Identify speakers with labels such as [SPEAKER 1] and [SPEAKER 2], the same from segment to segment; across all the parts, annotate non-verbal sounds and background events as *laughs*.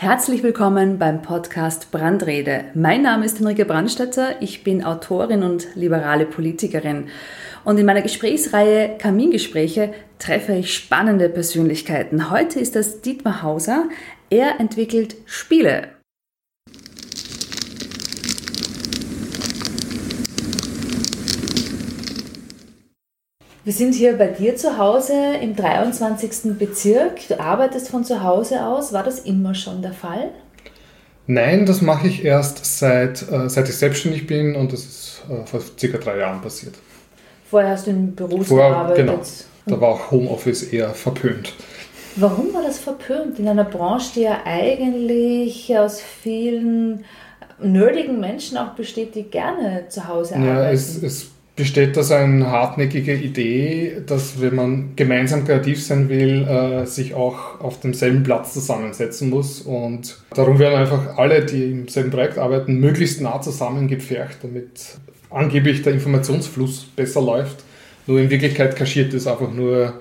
[SPEAKER 1] Herzlich willkommen beim Podcast Brandrede. Mein Name ist Henrike Brandstätter, ich bin Autorin und liberale Politikerin. Und in meiner Gesprächsreihe Kamingespräche treffe ich spannende Persönlichkeiten. Heute ist das Dietmar Hauser. Er entwickelt Spiele. Wir sind hier bei dir zu Hause im 23. Bezirk. Du arbeitest von zu Hause aus. War das immer schon der Fall?
[SPEAKER 2] Nein, das mache ich erst seit, äh, seit ich selbstständig bin und das ist äh, vor circa drei Jahren passiert.
[SPEAKER 1] Vorher hast du in Büros Vor, gearbeitet.
[SPEAKER 2] Genau. Da war auch Homeoffice eher verpönt.
[SPEAKER 1] Warum war das verpönt in einer Branche, die ja eigentlich aus vielen nerdigen Menschen auch besteht, die gerne zu Hause arbeiten?
[SPEAKER 2] Ja, es, es besteht das eine hartnäckige Idee, dass wenn man gemeinsam kreativ sein will, äh, sich auch auf demselben Platz zusammensetzen muss. Und darum werden einfach alle, die im selben Projekt arbeiten, möglichst nah zusammengepfercht, damit angeblich der Informationsfluss besser läuft. Nur in Wirklichkeit kaschiert es einfach nur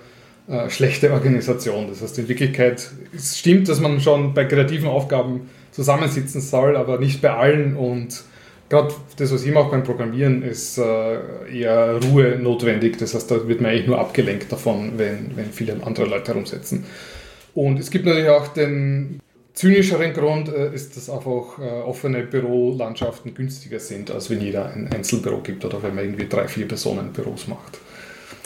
[SPEAKER 2] äh, schlechte Organisation. Das heißt, in Wirklichkeit es stimmt, dass man schon bei kreativen Aufgaben zusammensitzen soll, aber nicht bei allen und gerade das, was ich mache beim Programmieren, ist äh, eher Ruhe notwendig. Das heißt, da wird man eigentlich nur abgelenkt davon, wenn, wenn viele andere Leute herumsetzen. Und es gibt natürlich auch den zynischeren Grund, äh, ist, dass einfach äh, offene Bürolandschaften günstiger sind, als wenn jeder ein Einzelbüro gibt oder wenn man irgendwie drei, vier Personen Büros macht.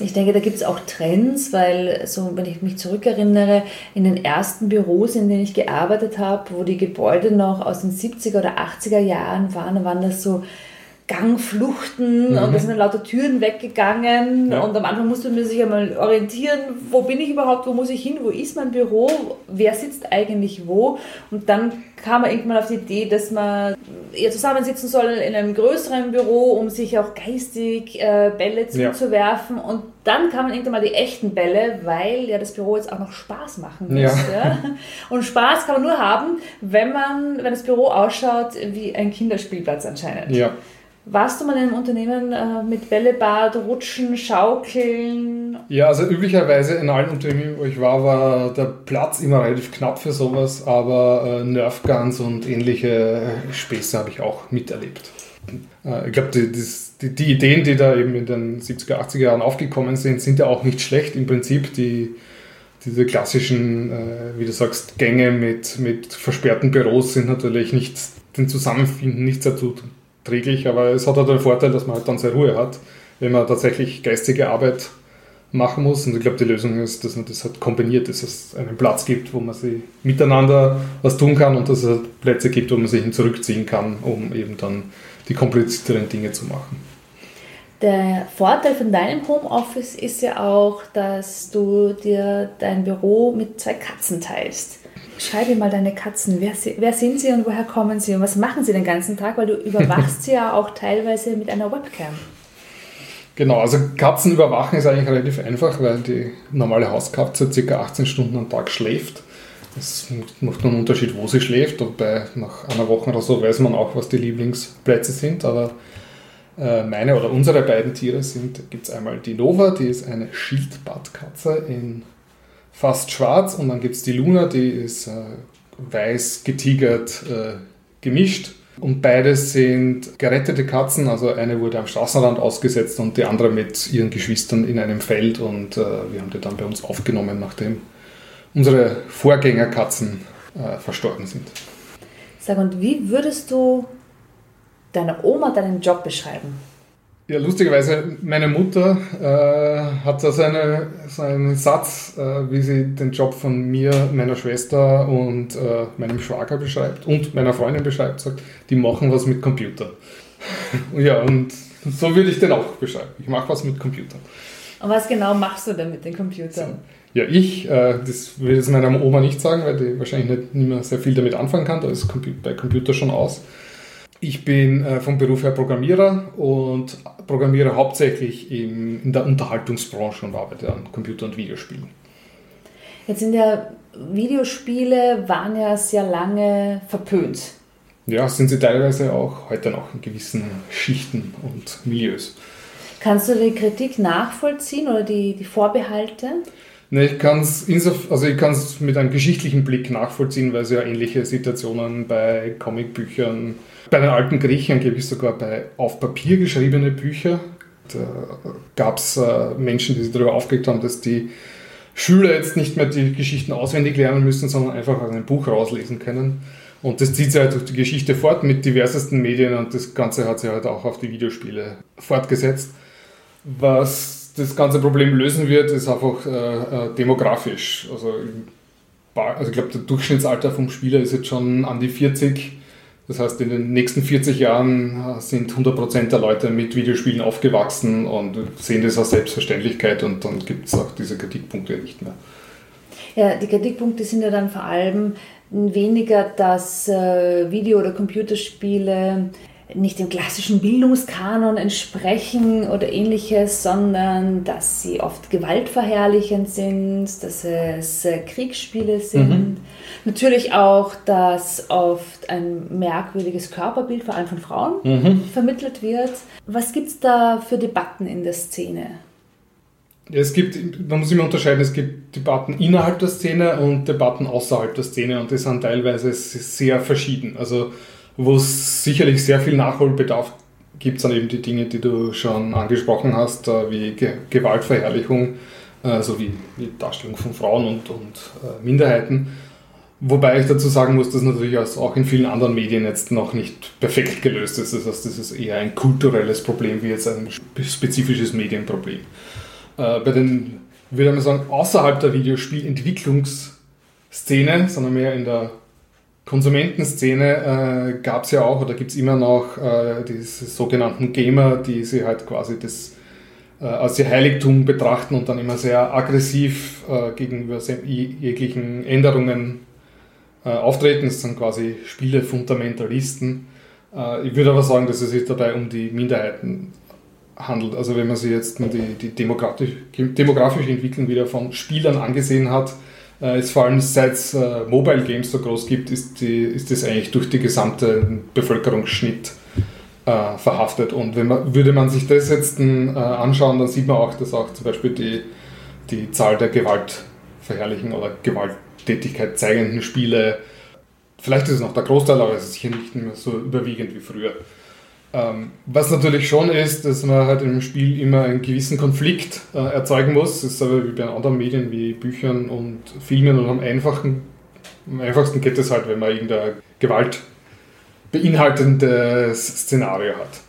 [SPEAKER 1] Ich denke, da gibt es auch Trends, weil, so, wenn ich mich zurückerinnere, in den ersten Büros, in denen ich gearbeitet habe, wo die Gebäude noch aus den 70er oder 80er Jahren waren, waren das so Gangfluchten mhm. und da sind dann lauter Türen weggegangen ja. und am Anfang musste man sich einmal orientieren, wo bin ich überhaupt, wo muss ich hin, wo ist mein Büro, wer sitzt eigentlich wo und dann kam man irgendwann auf die Idee, dass man eher zusammensitzen soll in einem größeren Büro, um sich auch geistig äh, Bälle zuzuwerfen ja. und dann kamen irgendwann mal die echten Bälle, weil ja das Büro jetzt auch noch Spaß machen muss. Ja. Und Spaß kann man nur haben, wenn man, wenn das Büro ausschaut wie ein Kinderspielplatz anscheinend. Ja. Warst du mal in einem Unternehmen äh, mit Bällebad, Rutschen, Schaukeln?
[SPEAKER 2] Ja, also üblicherweise in allen Unternehmen, wo ich war, war der Platz immer relativ knapp für sowas, aber äh, Nerfguns und ähnliche Späße habe ich auch miterlebt. Äh, ich glaube, die, die, die, Ideen, die da eben in den 70er, 80er Jahren aufgekommen sind, sind ja auch nicht schlecht. Im Prinzip die, diese klassischen, äh, wie du sagst, Gänge mit, mit versperrten Büros sind natürlich nicht den Zusammenfinden nicht sehr träglich, aber es hat halt den Vorteil, dass man halt dann seine Ruhe hat, wenn man tatsächlich geistige Arbeit machen muss. Und ich glaube, die Lösung ist, dass man das halt kombiniert, dass es einen Platz gibt, wo man sich miteinander was tun kann und dass es halt Plätze gibt, wo man sich hin zurückziehen kann, um eben dann die komplizierteren Dinge zu machen.
[SPEAKER 1] Der Vorteil von deinem Homeoffice ist ja auch, dass du dir dein Büro mit zwei Katzen teilst. Schreibe mal deine Katzen. Wer, wer, sind sie und woher kommen sie und was machen sie den ganzen Tag? Weil du überwachst sie ja auch teilweise mit einer Webcam.
[SPEAKER 2] Genau, also Katzen überwachen ist eigentlich relativ einfach, weil die normale Hauskatze ca. 18 Stunden am Tag schläft. Es macht nur einen Unterschied, wo sie schläft. Und bei nach einer Woche oder so weiß man auch, was die Lieblingsplätze sind. Aber äh, meine oder unsere beiden Tiere sind, gibt es einmal die Nova, die ist eine Schildbadkatze in fast schwarz und dann gibt es die Luna, die ist äh, weiß getigert äh, gemischt. Und beides sind gerettete Katzen, also eine wurde am Straßenrand ausgesetzt und die andere mit ihren Geschwistern in einem Feld und äh, wir haben die dann bei uns aufgenommen, nachdem unsere Vorgängerkatzen äh, verstorben sind.
[SPEAKER 1] Sag, und wie würdest du deiner Oma deinen Job beschreiben?
[SPEAKER 2] Ja, lustigerweise, meine Mutter äh, hat da so, eine, so einen Satz, äh, wie sie den Job von mir, meiner Schwester und äh, meinem Schwager beschreibt und meiner Freundin beschreibt, sagt, die machen was mit Computern. *laughs* ja, und so würde ich den auch beschreiben. Ich mache was mit Computern.
[SPEAKER 1] Und was genau machst du denn mit den Computern?
[SPEAKER 2] Ja, ich, äh, das will ich meiner Oma nicht sagen, weil die wahrscheinlich nicht, nicht mehr sehr viel damit anfangen kann. Da ist bei Computer schon aus. Ich bin äh, vom Beruf her Programmierer und programmiere hauptsächlich in, in der Unterhaltungsbranche und arbeite an Computer- und Videospielen.
[SPEAKER 1] Jetzt sind ja Videospiele waren ja sehr lange verpönt.
[SPEAKER 2] Ja, sind sie teilweise auch heute noch in gewissen Schichten und Milieus.
[SPEAKER 1] Kannst du die Kritik nachvollziehen oder die, die Vorbehalte?
[SPEAKER 2] Ne, ich kann es also mit einem geschichtlichen Blick nachvollziehen, weil es ja ähnliche Situationen bei Comicbüchern, bei den alten Griechen gebe ich sogar bei auf Papier geschriebene Bücher. Da gab es äh, Menschen, die sich darüber aufgeregt haben, dass die Schüler jetzt nicht mehr die Geschichten auswendig lernen müssen, sondern einfach aus einem Buch rauslesen können. Und das zieht sich halt durch die Geschichte fort mit diversesten Medien und das Ganze hat sich halt auch auf die Videospiele fortgesetzt. Was das ganze Problem lösen wird, ist einfach äh, äh, demografisch. Also, also ich glaube, der Durchschnittsalter vom Spieler ist jetzt schon an die 40. Das heißt, in den nächsten 40 Jahren äh, sind 100% der Leute mit Videospielen aufgewachsen und sehen das als Selbstverständlichkeit und dann gibt es auch diese Kritikpunkte nicht mehr.
[SPEAKER 1] Ja, die Kritikpunkte sind ja dann vor allem weniger, dass äh, Video- oder Computerspiele nicht dem klassischen Bildungskanon entsprechen oder ähnliches, sondern dass sie oft gewaltverherrlichend sind, dass es Kriegsspiele sind. Mhm. Natürlich auch, dass oft ein merkwürdiges Körperbild, vor allem von Frauen, mhm. vermittelt wird. Was gibt es da für Debatten in der Szene?
[SPEAKER 2] Es gibt, man muss immer unterscheiden, es gibt Debatten innerhalb der Szene und Debatten außerhalb der Szene und die sind teilweise sehr verschieden. Also wo es sicherlich sehr viel Nachholbedarf gibt, dann eben die Dinge, die du schon angesprochen hast, äh, wie Gewaltverherrlichung, äh, sowie die Darstellung von Frauen und, und äh, Minderheiten. Wobei ich dazu sagen muss, dass natürlich auch in vielen anderen Medien jetzt noch nicht perfekt gelöst ist. Das heißt, das ist eher ein kulturelles Problem wie jetzt ein spezifisches Medienproblem. Bei den, würde man sagen, außerhalb der Videospielentwicklungsszene, sondern mehr in der Konsumentenszene äh, gab es ja auch oder gibt es immer noch äh, diese sogenannten Gamer, die sie halt quasi das äh, als ihr Heiligtum betrachten und dann immer sehr aggressiv äh, gegenüber jeglichen Änderungen äh, auftreten. Das sind quasi Spielefundamentalisten. Äh, ich würde aber sagen, dass es sich dabei um die Minderheiten handelt. Also wenn man sich jetzt die, die demografische Entwicklung wieder von Spielern angesehen hat, äh, ist vor allem seit es äh, Mobile Games so groß gibt, ist, die, ist das eigentlich durch die gesamte Bevölkerungsschnitt äh, verhaftet. Und wenn man, würde man sich das jetzt äh, anschauen, dann sieht man auch, dass auch zum Beispiel die, die Zahl der gewaltverherrlichen oder Gewalttätigkeit zeigenden Spiele, vielleicht ist es noch der Großteil, aber es ist sicher nicht mehr so überwiegend wie früher. Ähm, was natürlich schon ist, dass man halt im Spiel immer einen gewissen Konflikt äh, erzeugen muss. Das ist aber wie bei anderen Medien wie Büchern und Filmen und am, einfachen, am einfachsten geht es halt, wenn man irgendein Gewalt beinhaltendes Szenario hat.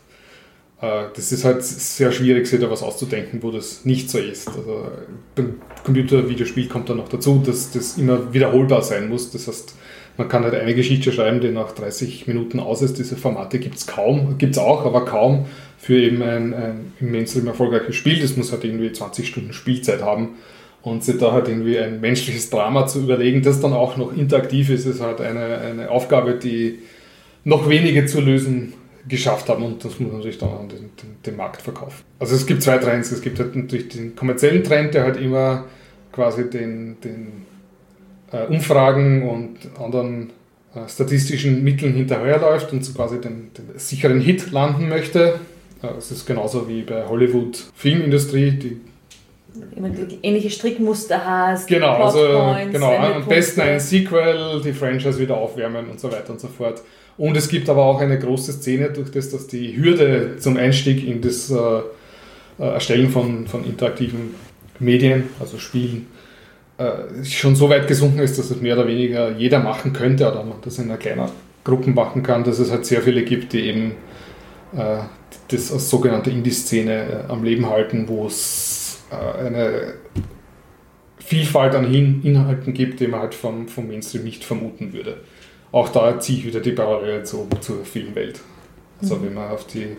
[SPEAKER 2] Äh, das ist halt sehr schwierig, sich da was auszudenken, wo das nicht so ist. Also beim Computer-Videospiel kommt dann noch dazu, dass das immer wiederholbar sein muss. Das heißt, man kann halt eine Geschichte schreiben, die nach 30 Minuten aus ist. Diese Formate gibt es kaum, gibt es auch, aber kaum für eben ein, ein im Mainstream erfolgreiches Spiel. Das muss halt irgendwie 20 Stunden Spielzeit haben. Und sich da halt irgendwie ein menschliches Drama zu überlegen, das dann auch noch interaktiv ist, ist halt eine, eine Aufgabe, die noch wenige zu lösen geschafft haben und das muss man natürlich dann an den, den, den, Markt verkaufen. Also es gibt zwei Trends. Es gibt halt natürlich den kommerziellen Trend, der halt immer quasi den, den Umfragen und anderen äh, statistischen Mitteln hinterherläuft und so quasi den, den sicheren Hit landen möchte. Äh, es ist genauso wie bei Hollywood Filmindustrie, die
[SPEAKER 1] ähnliche Strickmuster hast.
[SPEAKER 2] Genau, also genau, am besten ein Sequel, die Franchise wieder aufwärmen und so weiter und so fort. Und es gibt aber auch eine große Szene, durch das, dass die Hürde zum Einstieg in das äh, äh Erstellen von, von interaktiven Medien, also Spielen, äh, schon so weit gesunken ist, dass es mehr oder weniger jeder machen könnte oder man das in einer kleinen Gruppe machen kann, dass es halt sehr viele gibt, die eben äh, das als sogenannte Indie-Szene äh, am Leben halten, wo es äh, eine Vielfalt an Inhalten gibt, die man halt vom, vom Mainstream nicht vermuten würde. Auch da ziehe ich wieder die Parallele zu, zur Filmwelt. Also mhm. wenn man auf die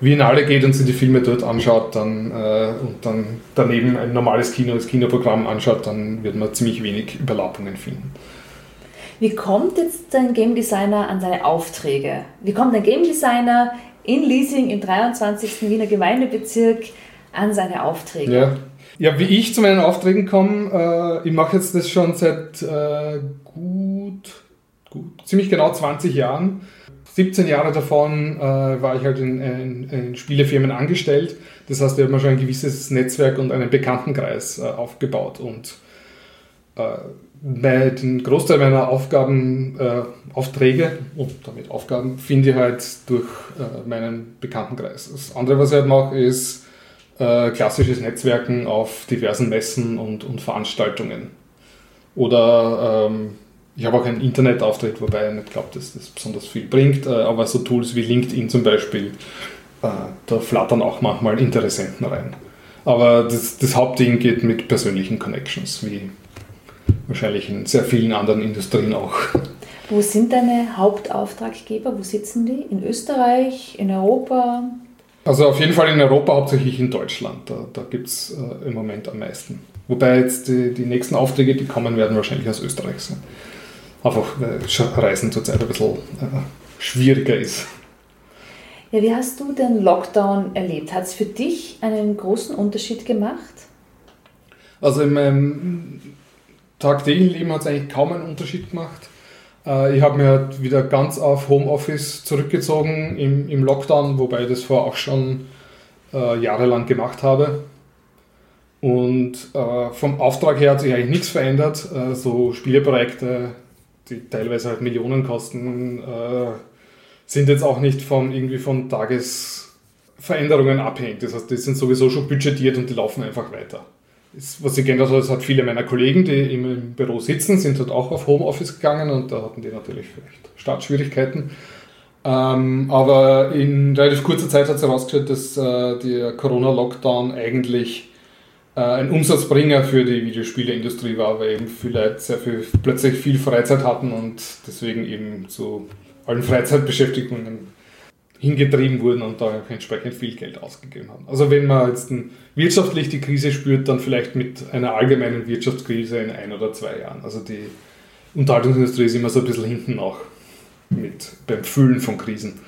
[SPEAKER 2] Biennale geht und sich die Filme dort anschaut dann, äh, und dann daneben ein normales Kino, das Kinoprogramm anschaut, dann wird man ziemlich wenig Überlappungen finden.
[SPEAKER 1] Wie kommt jetzt ein Game Designer an seine Aufträge? Wie kommt ein Game Designer in Leasing im 23. Wiener Gemeindebezirk an seine Aufträge?
[SPEAKER 2] Ja, ja wie ich zu meinen Aufträgen komme, äh, ich mache jetzt das schon seit äh, gut, gut, ziemlich genau 20 Jahren 17 Jahre davon äh, war ich halt in, in, in, Spielefirmen angestellt. Das heißt, ich habe mir schon ein gewisses Netzwerk und einen Bekanntenkreis äh, aufgebaut und äh, den Großteil meiner Aufgaben, äh, Aufträge und damit Aufgaben finde ich halt durch äh, meinen Bekanntenkreis. Das andere, was ich halt mache, ist äh, klassisches Netzwerken auf diversen Messen und, und Veranstaltungen. Oder ähm, ich habe auch einen Internetauftritt, wobei ich nicht glaube, dass das besonders viel bringt, äh, aber so Tools wie LinkedIn zum Beispiel, äh, da flattern auch manchmal Interessenten rein. Aber das, das Hauptding geht mit persönlichen Connections, wie wahrscheinlich in sehr vielen anderen Industrien auch.
[SPEAKER 1] Wo sind deine Hauptauftraggeber? Wo sitzen die? In Österreich, in Europa?
[SPEAKER 2] Also auf jeden Fall in Europa, hauptsächlich in Deutschland. Da, da gibt es äh, im Moment am meisten. Wobei jetzt die, die nächsten Aufträge, die kommen werden, wahrscheinlich aus Österreich sein. Einfach weil Reisen zurzeit ein bisschen äh, schwieriger ist.
[SPEAKER 1] Ja, wie hast du den Lockdown erlebt? Hat es für dich einen großen Unterschied gemacht?
[SPEAKER 2] Also in meinem tagtäglichen Leben hat es eigentlich kaum einen Unterschied gemacht. Äh, ich habe mir halt wieder ganz auf Homeoffice zurückgezogen im, im Lockdown, wobei ich das vorher auch schon äh, jahrelang gemacht habe. Und äh, vom Auftrag her hat sich eigentlich nichts verändert. Äh, so Spieleprojekte, die teilweise halt Millionen kosten, äh, sind jetzt auch nicht von irgendwie von Tagesveränderungen abhängig. Das heißt, die sind sowieso schon budgetiert und die laufen einfach weiter was sich geändert hat, es hat viele meiner Kollegen, die im Büro sitzen, sind dort auch auf Homeoffice gegangen und da hatten die natürlich vielleicht Startschwierigkeiten. Ähm, aber in relativ kurzer Zeit hat sich herausgestellt, dass äh, der Corona-Lockdown eigentlich ein Umsatzbringer für die Videospieleindustrie war, weil eben viele Leute sehr viel, plötzlich viel Freizeit hatten und deswegen eben zu allen Freizeitbeschäftigungen hingetrieben wurden und da entsprechend viel Geld ausgegeben haben. Also wenn man jetzt wirtschaftlich die Krise spürt, dann vielleicht mit einer allgemeinen Wirtschaftskrise in ein oder zwei Jahren. Also die Unterhaltungsindustrie ist immer so ein bisschen hinten nach mit, beim Fühlen von Krisen.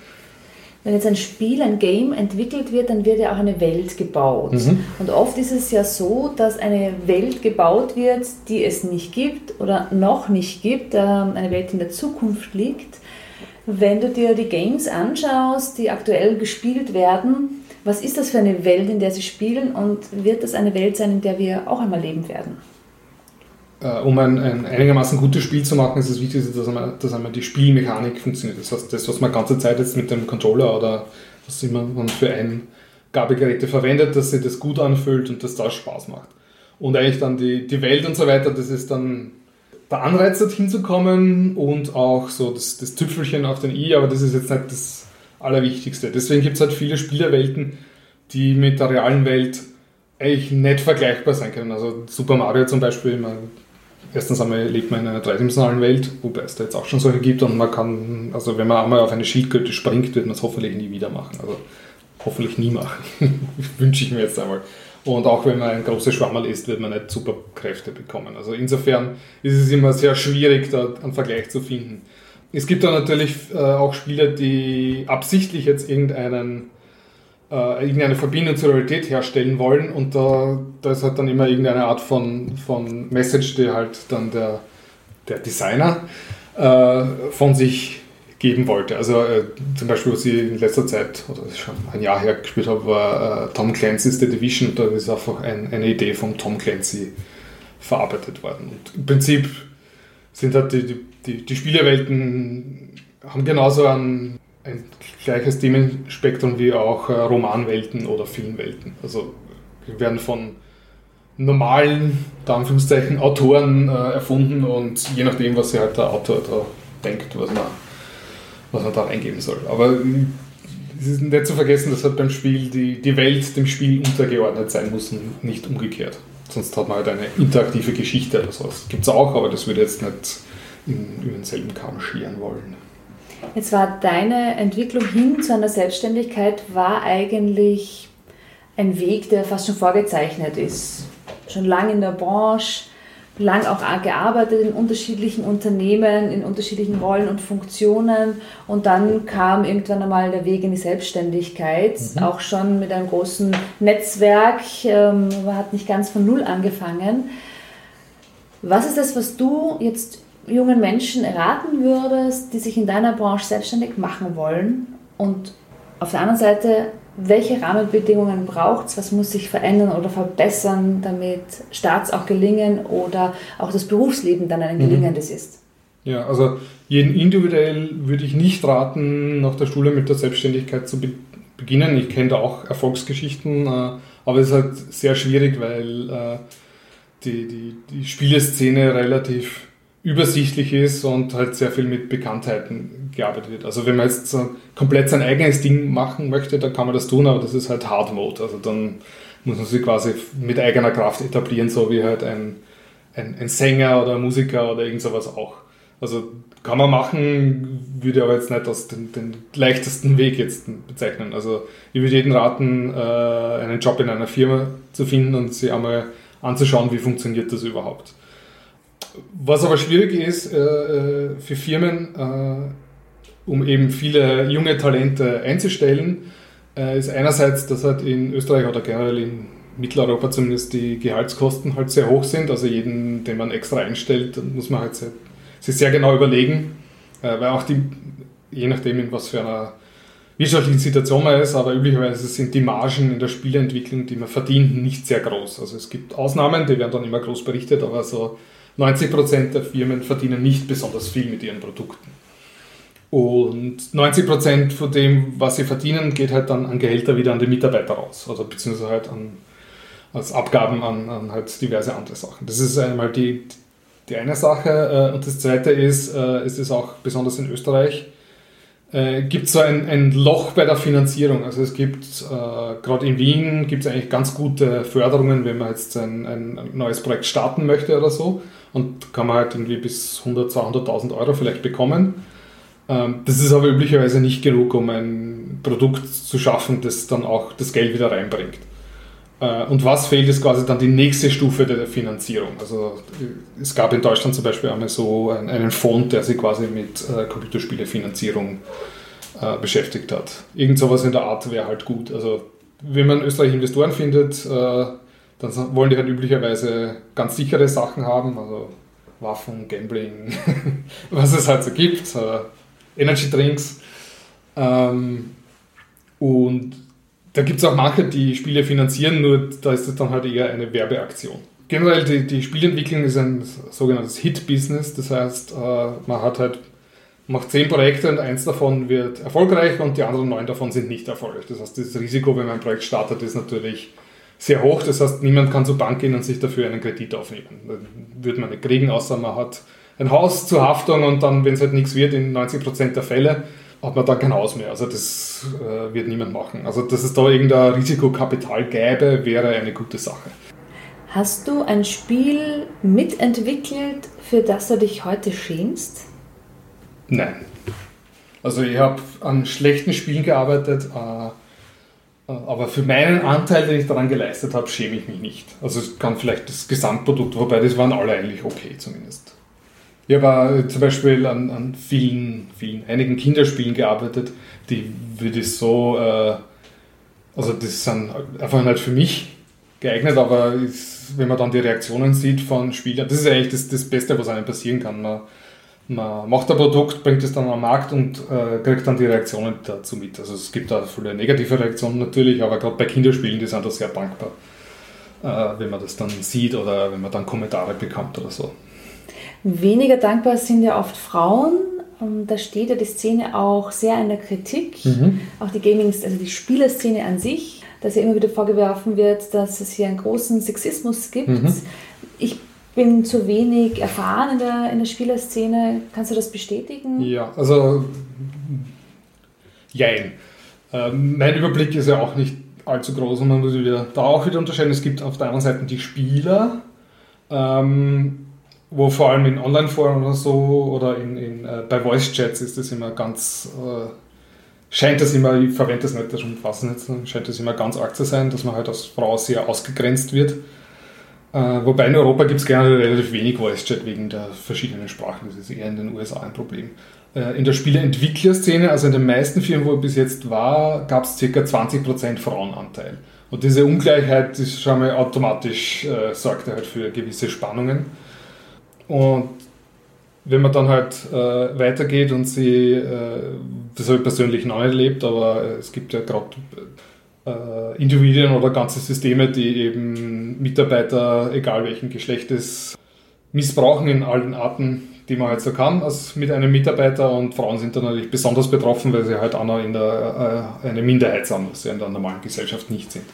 [SPEAKER 1] Wenn jetzt ein Spiel, ein Game entwickelt wird, dann wird ja auch eine Welt gebaut. Mhm. Und oft ist es ja so, dass eine Welt gebaut wird, die es nicht gibt oder noch nicht gibt, ähm, eine Welt in der Zukunft liegt. Wenn du dir die Games anschaust, die aktuell gespielt werden, was ist das für eine Welt, in der sie spielen und wird das eine Welt sein, in der wir auch einmal leben werden?
[SPEAKER 2] Äh, um ein, ein, einigermaßen gutes Spiel zu machen, ist es wichtig, dass einmal, dass einmal die Spielmechanik funktioniert. Das heißt, das, was man ganze Zeit jetzt mit dem Controller oder was immer man für Eingabegeräte verwendet, dass sich das gut anfühlt und dass das Spaß macht. Und eigentlich dann die, die Welt und so weiter, das ist dann der Anreiz, dorthin zu kommen und auch so das, das Tüpfelchen auf den i, aber das ist jetzt nicht das Allerwichtigste. Deswegen gibt es halt viele Spielerwelten, die mit der realen Welt eigentlich nicht vergleichbar sein können. Also Super Mario zum Beispiel, man, erstens einmal lebt man in einer dreidimensionalen Welt, wobei es da jetzt auch schon solche gibt und man kann, also wenn man einmal auf eine Schildkröte springt, wird man es hoffentlich nie wieder machen. Also hoffentlich nie machen. *laughs* Wünsche ich mir jetzt einmal. Und auch wenn man ein großes Schwammerl isst, wird man nicht Superkräfte bekommen. Also insofern ist es immer sehr schwierig, da einen Vergleich zu finden. Es gibt da natürlich äh, auch Spieler, die absichtlich jetzt irgendeinen, äh, irgendeine Verbindung zur Realität herstellen wollen und da, da ist halt dann immer irgendeine Art von, von Message, die halt dann der, der Designer äh, von sich geben wollte. Also äh, zum Beispiel, was ich in letzter Zeit, oder schon ein Jahr her gespielt habe, war äh, Tom Clancy's The Division. Da ist einfach ein, eine Idee von Tom Clancy verarbeitet worden. Und im Prinzip sind halt die, die, die Spielewelten haben genauso ein, ein gleiches Themenspektrum wie auch äh, Romanwelten oder Filmwelten. Also werden von normalen, da Anführungszeichen, Autoren äh, erfunden und je nachdem, was sich halt der Autor da denkt, was man was man da eingeben soll. Aber es ist nicht zu vergessen, dass halt beim Spiel die, die Welt dem Spiel untergeordnet sein muss und nicht umgekehrt. Sonst hat man halt eine interaktive Geschichte oder sowas. Gibt es auch, aber das würde jetzt nicht über denselben Kamm scheren wollen.
[SPEAKER 1] Jetzt war deine Entwicklung hin zu einer Selbstständigkeit war eigentlich ein Weg, der fast schon vorgezeichnet ist. Schon lange in der Branche, lang auch gearbeitet in unterschiedlichen Unternehmen, in unterschiedlichen Rollen und Funktionen und dann kam irgendwann einmal der Weg in die Selbstständigkeit, mhm. auch schon mit einem großen Netzwerk, ähm, man hat nicht ganz von Null angefangen. Was ist das, was du jetzt jungen Menschen raten würdest, die sich in deiner Branche selbstständig machen wollen? Und auf der anderen Seite, welche Rahmenbedingungen braucht es, was muss sich verändern oder verbessern, damit Starts auch gelingen oder auch das Berufsleben dann ein mhm. gelingendes ist?
[SPEAKER 2] Ja, also jeden individuell würde ich nicht raten, nach der Schule mit der Selbstständigkeit zu be beginnen. Ich kenne da auch Erfolgsgeschichten, äh, aber es ist halt sehr schwierig, weil äh, die, die, die Spieleszene relativ übersichtlich ist und halt sehr viel mit Bekanntheiten gearbeitet wird. Also wenn man jetzt so komplett sein eigenes Ding machen möchte, dann kann man das tun, aber das ist halt Hard Mode. Also dann muss man sich quasi mit eigener Kraft etablieren, so wie halt ein, ein, ein Sänger oder ein Musiker oder irgend sowas auch. Also kann man machen, würde aber jetzt nicht als den, den leichtesten Weg jetzt bezeichnen. Also ich würde jedem raten, äh, einen Job in einer Firma zu finden und sich einmal anzuschauen, wie funktioniert das überhaupt. Was aber schwierig ist äh, äh, für Firmen, äh, um eben viele junge Talente einzustellen, äh, ist einerseits, dass halt in Österreich oder generell in Mitteleuropa zumindest die Gehaltskosten halt sehr hoch sind. Also jeden, den man extra einstellt, muss man halt sehr, sich sehr genau überlegen, äh, weil auch die, je nachdem in was für einer wirtschaftlichen Situation man ist, aber üblicherweise sind die Margen in der Spieleentwicklung, die man verdient, nicht sehr groß. Also es gibt Ausnahmen, die werden dann immer groß berichtet, aber so 90% der Firmen verdienen nicht besonders viel mit ihren Produkten. Und 90% von dem, was sie verdienen, geht halt dann an Gehälter wieder an die Mitarbeiter raus. Oder beziehungsweise halt an, als Abgaben an, an halt diverse andere Sachen. Das ist einmal die, die eine Sache. Äh, und das zweite ist, äh, es ist auch besonders in Österreich, äh, gibt so ein, ein Loch bei der Finanzierung. Also es gibt, äh, gerade in Wien, gibt es eigentlich ganz gute Förderungen, wenn man jetzt ein, ein neues Projekt starten möchte oder so und kann man halt irgendwie bis 100, 200.000 Euro vielleicht bekommen. Ähm, das ist aber üblicherweise nicht genug, um ein Produkt zu schaffen, das dann auch das Geld wieder reinbringt. Äh, und was fehlt, ist quasi dann die nächste Stufe der Finanzierung. Also es gab in Deutschland zum Beispiel einmal so einen Fonds, der sich quasi mit äh, Computerspielefinanzierung äh, beschäftigt hat. Irgend sowas in der Art wäre halt gut. Also wenn man in Österreich Investoren findet, dann wollen die halt üblicherweise ganz sichere Sachen haben, also Waffen, Gambling, *laughs* was es halt so gibt, Energy Drinks. Ähm, und da gibt es auch manche, die Spiele finanzieren, nur da ist es dann halt eher eine Werbeaktion. Generell, die, die Spielentwicklung ist ein sogenanntes Hit-Business, das heißt, äh, man hat halt macht zehn Projekte und eins davon wird erfolgreich und die anderen neun davon sind nicht erfolgreich. Das heißt, das Risiko, wenn man ein Projekt startet, ist natürlich sehr hoch. Das heißt, niemand kann zur Bank gehen und sich dafür einen Kredit aufnehmen. Das würde man nicht kriegen, außer man hat ein Haus zur Haftung und dann, wenn es halt nichts wird, in 90% der Fälle, hat man da kein Haus mehr. Also das äh, wird niemand machen. Also dass es da irgendein Risikokapital gäbe, wäre eine gute Sache.
[SPEAKER 1] Hast du ein Spiel mitentwickelt, für das du dich heute schämst?
[SPEAKER 2] Nein. Also ich habe an schlechten Spielen gearbeitet, äh, aber für meinen Anteil, den ich daran geleistet habe, schäme ich mich nicht. Also es kann vielleicht das Gesamtprodukt, wobei das waren alle eigentlich okay zumindest. Ich habe zum Beispiel an, an, vielen, vielen, einigen Kinderspielen gearbeitet, die würde ich so, äh, also das sind einfach nicht für mich geeignet, aber ist, wenn man dann die Reaktionen sieht von Spielern, das ist eigentlich das, das Beste, was einem passieren kann. Man, man macht ein Produkt, bringt es dann am Markt und äh, kriegt dann die Reaktionen dazu mit. Also es gibt da viele negative Reaktionen natürlich, aber gerade bei Kinderspielen, die sind da sehr dankbar, äh, wenn man das dann sieht oder wenn man dann Kommentare bekommt oder so.
[SPEAKER 1] Weniger dankbar sind ja oft Frauen. Und da steht ja die Szene auch sehr in der Kritik. Mhm. Auch die Gaming, also die Spielerszene an sich, dass ja immer wieder vorgeworfen wird, dass es hier einen großen Sexismus gibt. Mhm. Ich bin zu wenig erfahren in der, in der Spielerszene. Kannst du das bestätigen?
[SPEAKER 2] Ja, also jein. Ähm, mein Überblick ist ja auch nicht allzu groß und man muss wieder, da auch wieder unterscheiden. Es gibt auf der anderen Seite die Spieler, ähm, wo vor allem in Online-Foren oder so oder in, in, äh, bei Voice-Chats ist das immer ganz, äh, scheint das immer, ich verwende das nicht, das umfassen jetzt, scheint das immer ganz arg zu sein, dass man halt als Frau sehr ausgegrenzt wird. Äh, wobei in Europa gibt es gerne relativ wenig Voice-Chat wegen der verschiedenen Sprachen, das ist eher in den USA ein Problem. Äh, in der Spieleentwicklerszene, also in den meisten Firmen, wo ich bis jetzt war, gab es ca. 20% Frauenanteil. Und diese Ungleichheit ist schon mal automatisch, äh, sorgt halt für gewisse Spannungen. Und wenn man dann halt äh, weitergeht und sie, äh, das habe ich persönlich nicht erlebt, aber es gibt ja gerade äh, Individuen oder ganze Systeme, die eben Mitarbeiter, egal welchen Geschlechtes, missbrauchen in allen Arten, die man halt so kann, als mit einem Mitarbeiter. Und Frauen sind dann natürlich besonders betroffen, weil sie halt auch noch in der, äh, eine Minderheit sind, was sie in der normalen Gesellschaft nicht sind.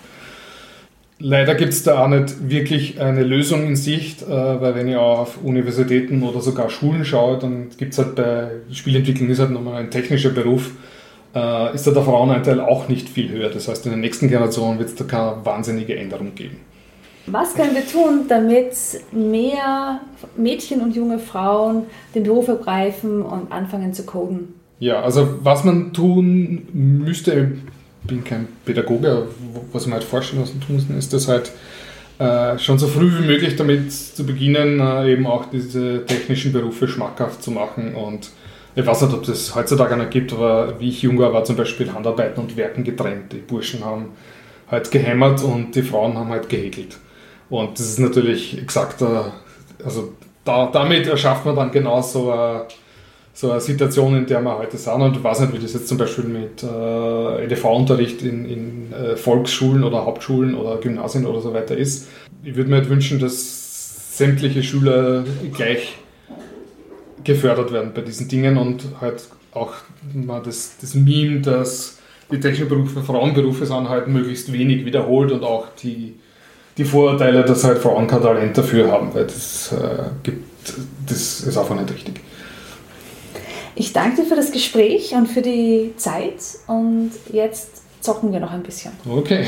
[SPEAKER 2] Leider gibt es da auch nicht wirklich eine Lösung in Sicht, äh, weil wenn auch auf Universitäten oder sogar Schulen schaue, dann gibt es halt bei Spielentwicklung ist halt nochmal ein technischer Beruf, äh, ist da der Frauenanteil auch nicht viel höher. Das heißt, in der nächsten Generation wird es da keine wahnsinnige Änderung geben.
[SPEAKER 1] Was können wir tun, damit mehr Mädchen und junge Frauen den Beruf ergreifen und anfangen zu coden?
[SPEAKER 2] Ja, also was man tun müsste, bin kein Pädagoge, was man halt vorstellen lassen tun müssen, ist das halt äh, schon so früh wie möglich damit zu beginnen, äh, eben auch diese technischen Berufe schmackhaft zu machen und ich weiß nicht, ob das heutzutage noch gibt, aber wie ich jung war, war zum Beispiel Handarbeiten und Werken getrennt. Die Burschen haben halt gehämmert und die Frauen haben halt gehäkelt. Und das ist natürlich exakt, also da, damit erschafft man dann genau so eine, so eine Situation, in der wir heute sind. Und ich weiß nicht, wie das jetzt zum Beispiel mit äh, EDV-Unterricht in, in äh, Volksschulen oder Hauptschulen oder Gymnasien oder so weiter ist. Ich würde mir halt wünschen, dass sämtliche Schüler gleich gefördert werden bei diesen Dingen und halt auch mal das, das Meme, dass die technischen Berufe Frauenberufe sind, halt möglichst wenig wiederholt und auch die, die Vorurteile, dass halt Frauen kein Talent dafür haben, weil das äh, gibt, das ist einfach nicht richtig.
[SPEAKER 1] Ich danke dir für das Gespräch und für die Zeit und jetzt zocken wir noch ein bisschen.
[SPEAKER 2] Okay.